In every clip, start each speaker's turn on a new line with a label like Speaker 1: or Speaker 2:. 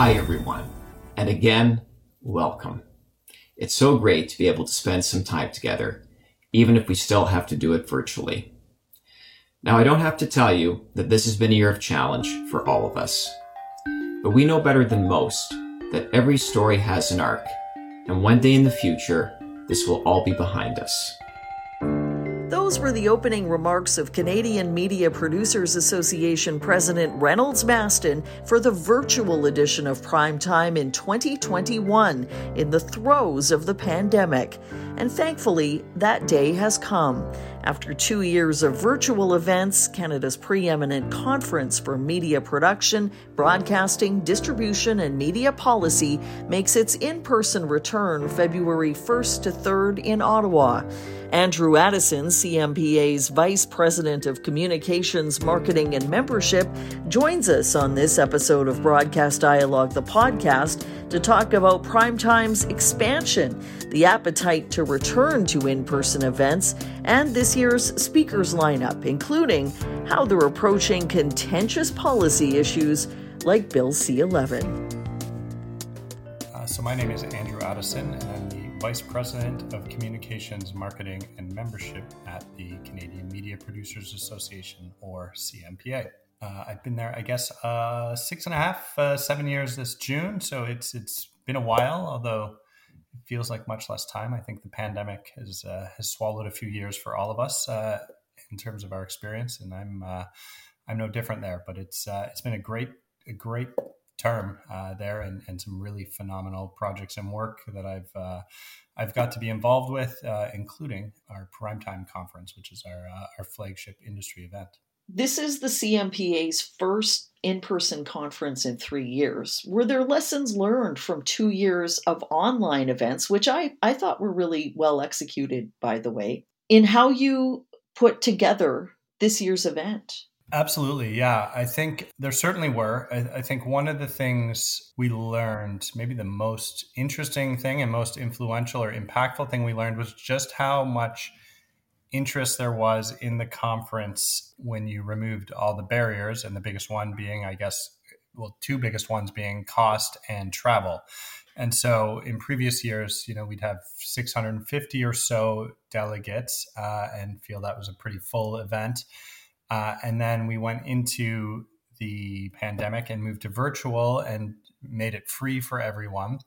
Speaker 1: Hi, everyone. And again, welcome. It's so great to be able to spend some time together, even if we still have to do it virtually. Now, I don't have to tell you that this has been a year of challenge for all of us. But we know better than most that every story has an arc, and one day in the future, this will all be behind us.
Speaker 2: Those were the opening remarks of Canadian Media Producers Association President Reynolds Mastin for the virtual edition of Prime Time in 2021 in the throes of the pandemic. And thankfully, that day has come. After two years of virtual events, Canada's preeminent conference for media production, broadcasting, distribution, and media policy makes its in person return February 1st to 3rd in Ottawa. Andrew Addison, CMPA's Vice President of Communications, Marketing, and Membership, joins us on this episode of Broadcast Dialogue, the podcast, to talk about Primetime's expansion, the appetite to return to in person events, and this year's speakers lineup, including how they're approaching contentious policy issues like Bill C 11.
Speaker 3: Uh, so, my name is Andrew Addison, and I'm the Vice President of Communications, Marketing, and Membership at the Canadian Media Producers Association, or CMPA. Uh, I've been there, I guess, uh, six and a half, uh, seven years this June. So it's it's been a while, although feels like much less time. I think the pandemic has uh, has swallowed a few years for all of us uh, in terms of our experience, and I'm uh, I'm no different there. But it's it's been a great a great term uh, there and, and some really phenomenal projects and work that I've uh, I've got to be involved with, uh, including our Primetime Conference, which is our uh, our flagship industry event.
Speaker 2: This is the CMPA's first in person conference in three years. Were there lessons learned from two years of online events, which I, I thought were really well executed, by the way, in how you put together this year's event?
Speaker 3: Absolutely. Yeah. I think there certainly were. I, I, think one of the things we learned, maybe the most interesting thing and most influential or impactful thing we learned was just how much interest there was in the conference when you removed all the barriers. And the biggest one being, I guess, well, two biggest ones being cost and travel. And so in previous years, you know, we'd have 650 or so delegates uh, and feel that was a pretty full event. Uh, and then we went into the pandemic and moved to virtual and made it free for everyone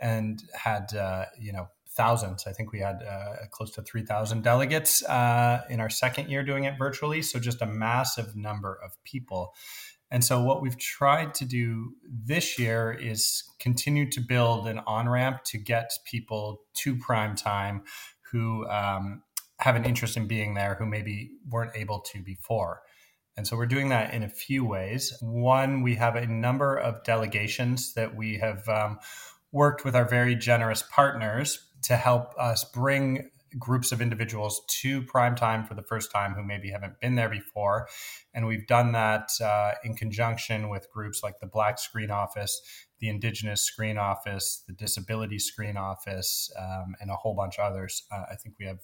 Speaker 3: and had, uh, you know, thousands. I think we had uh, close to 3,000 delegates uh, in our second year doing it virtually. So just a massive number of people. And so what we've tried to do this year is continue to build an on ramp to get people to prime time who um, have an interest in being there who maybe weren't able to before. And so we're doing that in a few ways. One, we have a number of delegations that we have um, worked with our very generous partners to help us bring groups of individuals to prime time for the first time who maybe haven't been there before. And we've done that uh, in conjunction with groups like the Black Screen Office, the Indigenous Screen Office, the Disability Screen Office, um, and a whole bunch of others. Uh, I think we have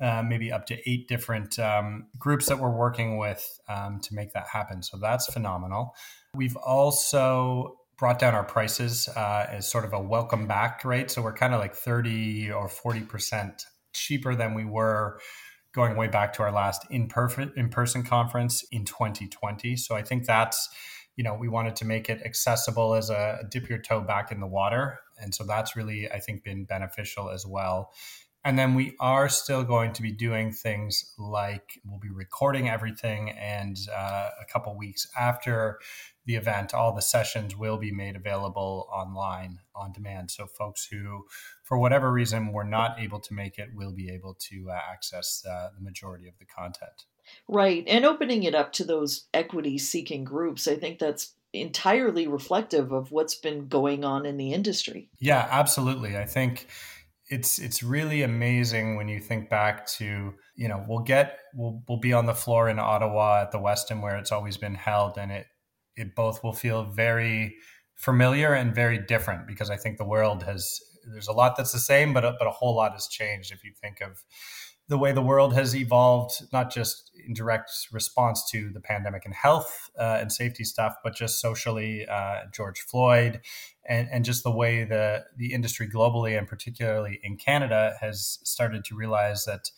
Speaker 3: uh, maybe up to eight different um, groups that we're working with um, to make that happen. So that's phenomenal. We've also brought down our prices uh, as sort of a welcome back rate. So we're kind of like 30 or 40% cheaper than we were going way back to our last in-person, in-person conference in 2020. So I think that's, you know, we wanted to make it accessible as a dip your toe back in the water. And so that's really, I think, been beneficial as well. And then we are still going to be doing things like we'll be recording everything, and uh, a couple weeks after the event, all the sessions will be made available online on demand. So, folks who, for whatever reason, were not able to make it, will be able to uh, access uh, the majority of the content.
Speaker 2: Right. And opening it up to those equity seeking groups, I think that's entirely reflective of what's been going on in the industry.
Speaker 3: Yeah, absolutely. I think it's it's really amazing when you think back to you know we'll get we'll we'll be on the floor in Ottawa at the Westin where it's always been held and it it both will feel very familiar and very different because I think the world has there's a lot that's the same but but a whole lot has changed if you think of the way the world has evolved, not just in direct response to the pandemic and health uh, and safety stuff, but just socially, uh, George Floyd, and, and just the way the, the industry globally and particularly in Canada has started to realize that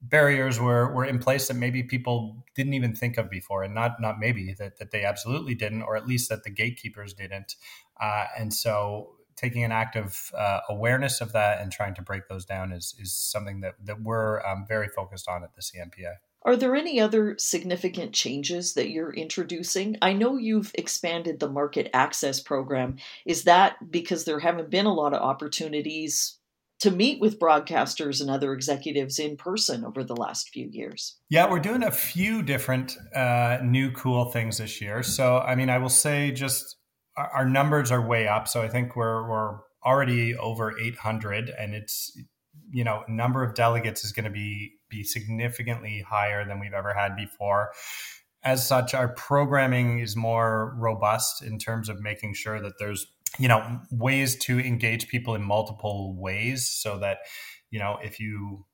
Speaker 3: barriers were, were in place that maybe people didn't even think of before and not not maybe that, that they absolutely didn't or at least that the gatekeepers didn't. Uh, and so taking an active uh, awareness of that and trying to break those down is is something that that we're um, very focused on at the CMPA.
Speaker 2: Are there any other significant changes that you're introducing? I know you've expanded the market access program. Is that because there haven't been a lot of opportunities to meet with broadcasters and other executives in person over the last few years?
Speaker 3: Yeah, we're doing a few different uh, new cool things this year. So, I mean, I will say just our numbers are way up. So I think we're we're already over 800, and it's you know number of delegates is going to be be significantly higher than we've ever had before. As such, our programming is more robust in terms of making sure that there's you know ways to engage people in multiple ways, so that you know if you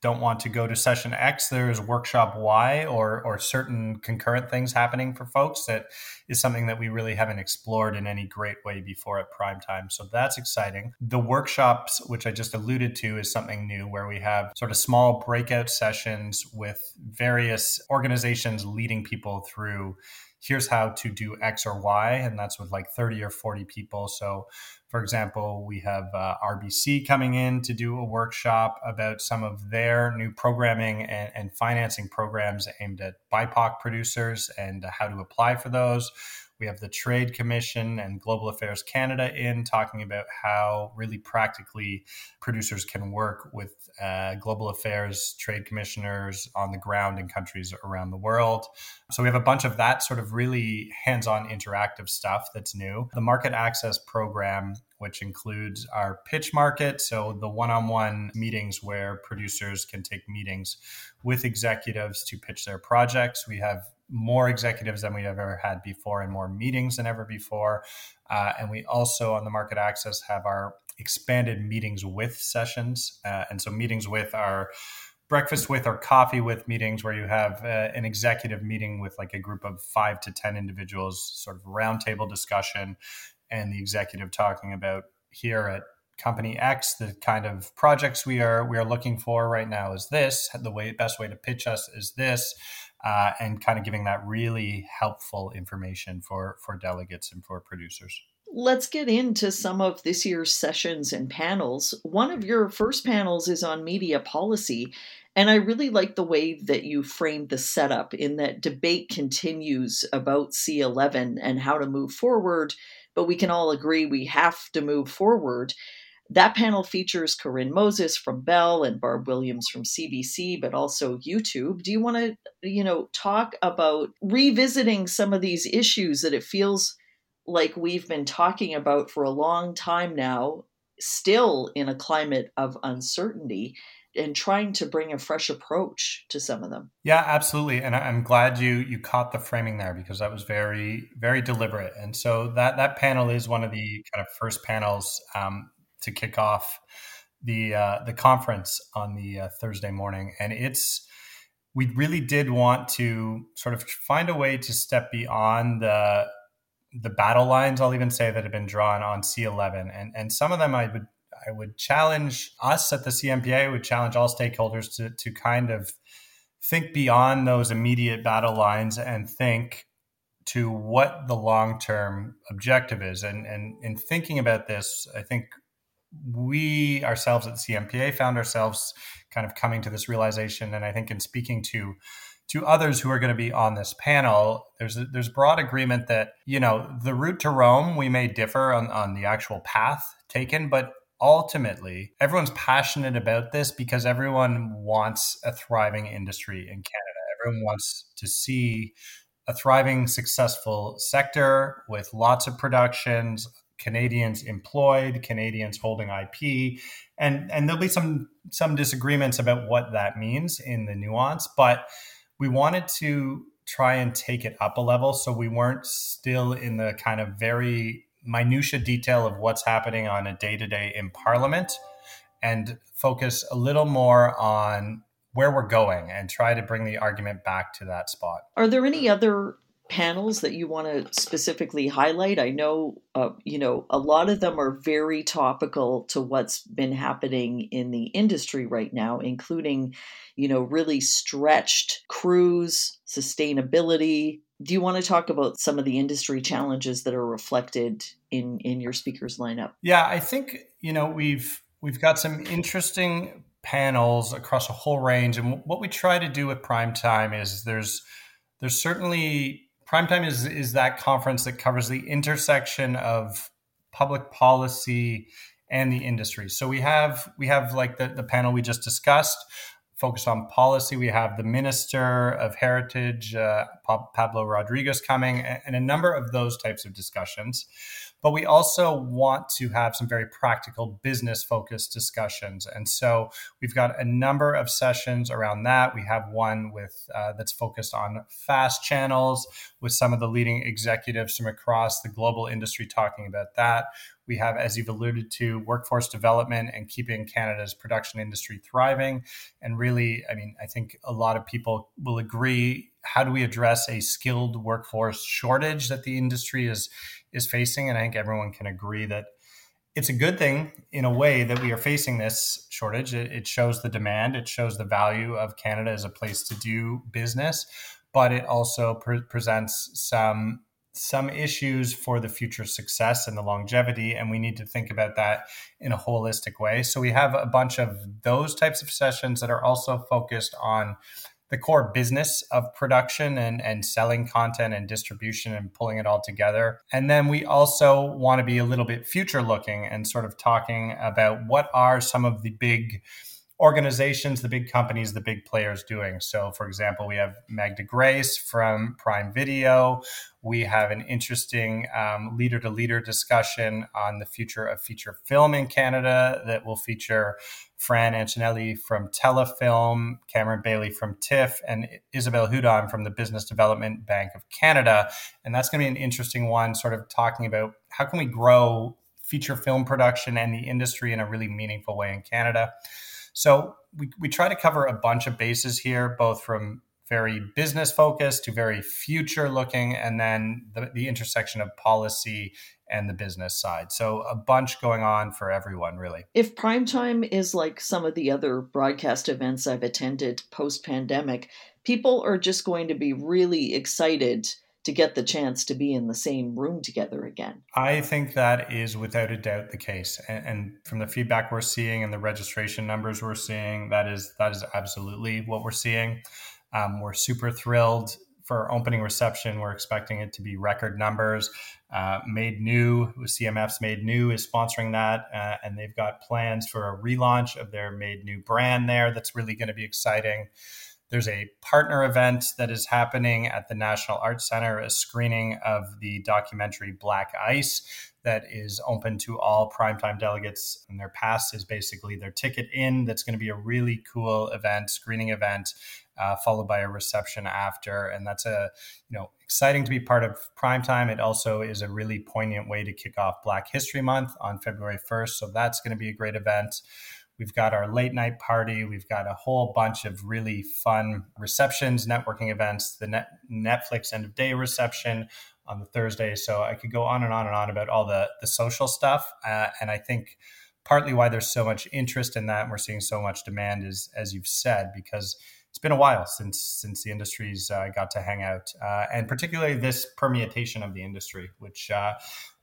Speaker 3: don't want to go to session X, there's workshop Y or or certain concurrent things happening for folks that is something that we really haven't explored in any great way before at prime time. So that's exciting. The workshops, which I just alluded to, is something new where we have sort of small breakout sessions with various organizations leading people through here's how to do X or Y, and that's with like 30 or 40 people. So for example, we have uh, RBC coming in to do a workshop about some of their new programming and, and financing programs aimed at BIPOC producers and how to apply for those. We have the Trade Commission and Global Affairs Canada in talking about how really practically producers can work with uh, global affairs trade commissioners on the ground in countries around the world. So we have a bunch of that sort of really hands on interactive stuff that's new. The market access program which includes our pitch market. So, the one on one meetings where producers can take meetings with executives to pitch their projects. We have more executives than we've ever had before and more meetings than ever before. Uh, and we also, on the market access, have our expanded meetings with sessions. Uh, and so, meetings with our breakfast with or coffee with meetings where you have uh, an executive meeting with like a group of five to 10 individuals, sort of roundtable discussion, and the executive talking about here at company X, the kind of projects we are we are looking for right now is this. The way best way to pitch us is this uh, and kind of giving that really helpful information for for delegates and for producers.
Speaker 2: Let's get into some of this year's sessions and panels. One of your first panels is on media policy, and I really like the way that you framed the setup in that debate continues about C11 and how to move forward, but we can all agree we have to move forward. That panel features Karine Moses from Bell and Barb Williams from CBC, but also YouTube. Do you want to, you know, talk about revisiting some of these issues that it feels like we've been talking about for a long time now, still in a climate of uncertainty? and trying to bring a fresh approach to some of them.
Speaker 3: Yeah, absolutely. And I'm glad you you caught the framing there because that was very very deliberate. And so that that panel is one of the kind of first panels um, to kick off the uh, the conference on the uh, Thursday morning, and it's we really did want to sort of find a way to step beyond the the battle lines. I'll even say that have been drawn on C11, and and some of them I would I would challenge us at the CMPA. Would challenge all stakeholders to to kind of think beyond those immediate battle lines and think to what the long term objective is. And and in thinking about this, I think we ourselves at CMPA found ourselves kind of coming to this realization, and I think in speaking to to others who are going to be on this panel, there's a, there's broad agreement that you know the route to Rome we may differ on on the actual path taken, but ultimately everyone's passionate about this because everyone wants a thriving industry in Canada. Everyone wants to see a thriving, successful sector with lots of productions, Canadians employed, Canadians holding IP, and and there'll be some some disagreements about what that means in the nuance, but we wanted to try and take it up a level so we weren't still in the kind of very minutia detail of what's happening on a day-to-day in parliament and focus a little more on where we're going and try to bring the argument back to that spot.
Speaker 2: Are there any other panels that you want to specifically highlight? I know, uh, you know, a lot of them are very topical to what's been happening in the industry right now, including, you know, really stretched crews, sustainability. Do you want to talk about some of the industry challenges that are reflected in in your speakers lineup?
Speaker 3: Yeah, I think you know we've we've got some interesting panels across a whole range, and what we try to do with Prime Time is there's there's certainly Primetime is is that conference that covers the intersection of public policy and the industry. So we have we have like the, the panel we just discussed focused on policy. We have the Minister of Heritage, uh, Pablo Rodriguez, coming, and a number of those types of discussions. But we also want to have some very practical business focused discussions. And so we've got a number of sessions around that. We have one with uh, that's focused on fast channels with some of the leading executives from across the global industry talking about that. We have, as you've alluded to, workforce development and keeping Canada's production industry thriving. And really, I mean, I think a lot of people will agree. How do we address a skilled workforce shortage that the industry is is facing. And I think everyone can agree that it's a good thing in a way that we are facing this shortage. It, it shows the demand, it shows the value of Canada as a place to do business, but it also pre- presents some some issues for the future success and the longevity and we need to think about that in a holistic way so we have a bunch of those types of sessions that are also focused on the core business of production and, and selling content and distribution and pulling it all together. And then we also want to be a little bit future looking and sort of talking about what are some of the big organizations, the big companies, the big players doing. So, for example, we have Magda Grace from Prime Video. We have an interesting leader to leader discussion on the future of feature film in Canada that will feature Fran Accinelli from Telefilm, Cameron Bailey from TIFF, and Isabelle Hudon from the Business Development Bank of Canada. And that's going to be an interesting one, sort of talking about how can we grow feature film production and the industry in a really meaningful way in Canada. So we, we try to cover a bunch of bases here, both from very business focused to very future looking, and then the, the intersection of policy and the business side. So a bunch going on for everyone, really.
Speaker 2: If primetime is like some of the other broadcast events I've attended post pandemic, people are just going to be really excited to get the chance to be in the same room together again.
Speaker 3: I think that is without a doubt the case, and, and, from the feedback we're seeing and the registration numbers we're seeing, that is that is absolutely what we're seeing. Um, we're super thrilled for opening reception. We're expecting it to be record numbers. Uh, made New, CMF's Made New is sponsoring that, uh, and they've got plans for a relaunch of their Made New brand there. That's really going to be exciting. There's a partner event that is happening at the National Arts Center, a screening of the documentary Black Ice that is open to all primetime delegates. And their pass is basically their ticket in. That's going to be a really cool event, screening event, uh, followed by a reception after. And that's a, you know, exciting to be part of primetime. It also is a really poignant way to kick off Black History Month on February 1st. So that's going to be a great event. We've got our late night party. We've got a whole bunch of really fun receptions, networking events, the net, Netflix end of day reception on the Thursday. So I could go on and on and on about all the, the social stuff. Uh, and I think partly why there's so much interest in that and we're seeing so much demand is, as you've said, because it's been a while since since the industries uh, got to hang out, uh, and particularly this permutation of the industry, which uh,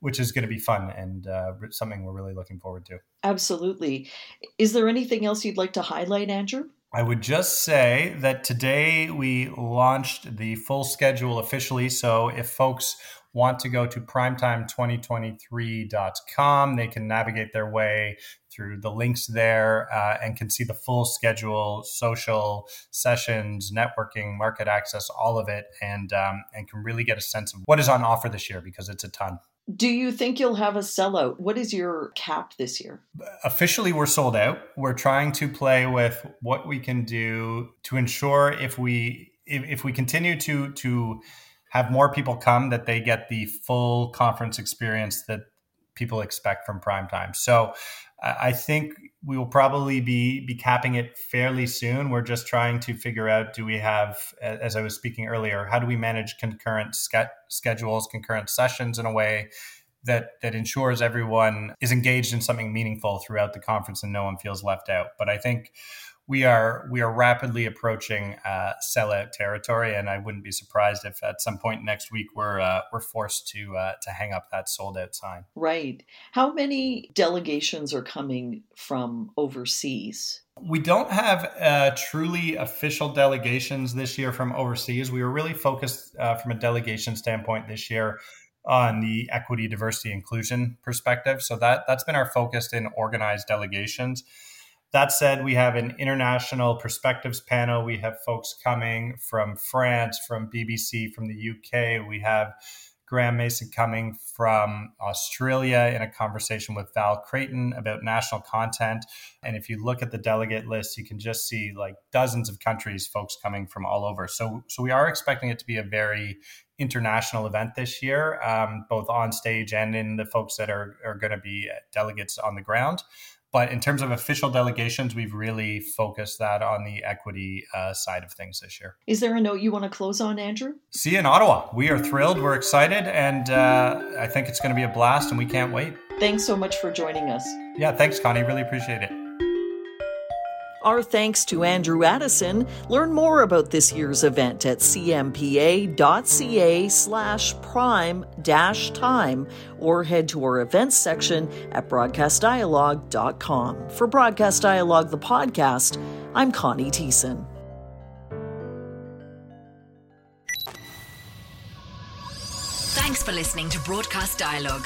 Speaker 3: which is going to be fun and uh, something we're really looking forward to.
Speaker 2: Absolutely. Is there anything else you'd like to highlight, Andrew?
Speaker 3: I would just say that today we launched the full schedule officially. So if folks want to go to primetime2023.com, they can navigate their way through the links there uh, and can see the full schedule, social sessions, networking, market access, all of it, and um, and can really get a sense of what is on offer this year because it's a ton.
Speaker 2: Do you think you'll have a sellout? What is your cap this year?
Speaker 3: Officially, we're sold out. We're trying to play with what we can do to ensure if we if, if we continue to to have more people come that they get the full conference experience that people expect from prime time. So I think we will probably be be capping it fairly soon. We're just trying to figure out: do we have, as I was speaking earlier, how do we manage concurrent ske- schedules, concurrent sessions in a way that that ensures everyone is engaged in something meaningful throughout the conference and no one feels left out. But I think we are we are rapidly approaching uh, sellout territory, and I wouldn't be surprised if at some point next week we're uh, we're forced to uh, to hang up that sold out sign.
Speaker 2: Right. How many delegations are coming from overseas?
Speaker 3: We don't have uh, truly official delegations this year from overseas. We were really focused uh, from a delegation standpoint this year on the equity, diversity, inclusion perspective. So that that's been our focus in organized delegations. That said, we have an international perspectives panel. We have folks coming from France, from BBC, from the UK. We have Graeme Mason coming from Australia in a conversation with Val Creighton about national content. And if you look at the delegate list, you can just see like dozens of countries, folks coming from all over. So, so we are expecting it to be a very international event this year, um, both on stage and in the folks that are, are going to be delegates on the ground. But in terms of official delegations, we've really focused that on the equity uh, side of things this year.
Speaker 2: Is there a note you want to close on, Andrew?
Speaker 3: See you in Ottawa. We are thrilled. We're excited. And uh, I think it's going to be a blast, and we can't wait.
Speaker 2: Thanks so much for joining us.
Speaker 3: Yeah, thanks, Connie. Really appreciate it.
Speaker 2: Our thanks to Andrew Addison. Learn more about this year's event at cmpa.ca slash prime dash time or head to our events section at broadcastdialogue.com. For Broadcast Dialogue, the podcast, I'm Connie Thiessen.
Speaker 4: Thanks for listening to Broadcast Dialogue.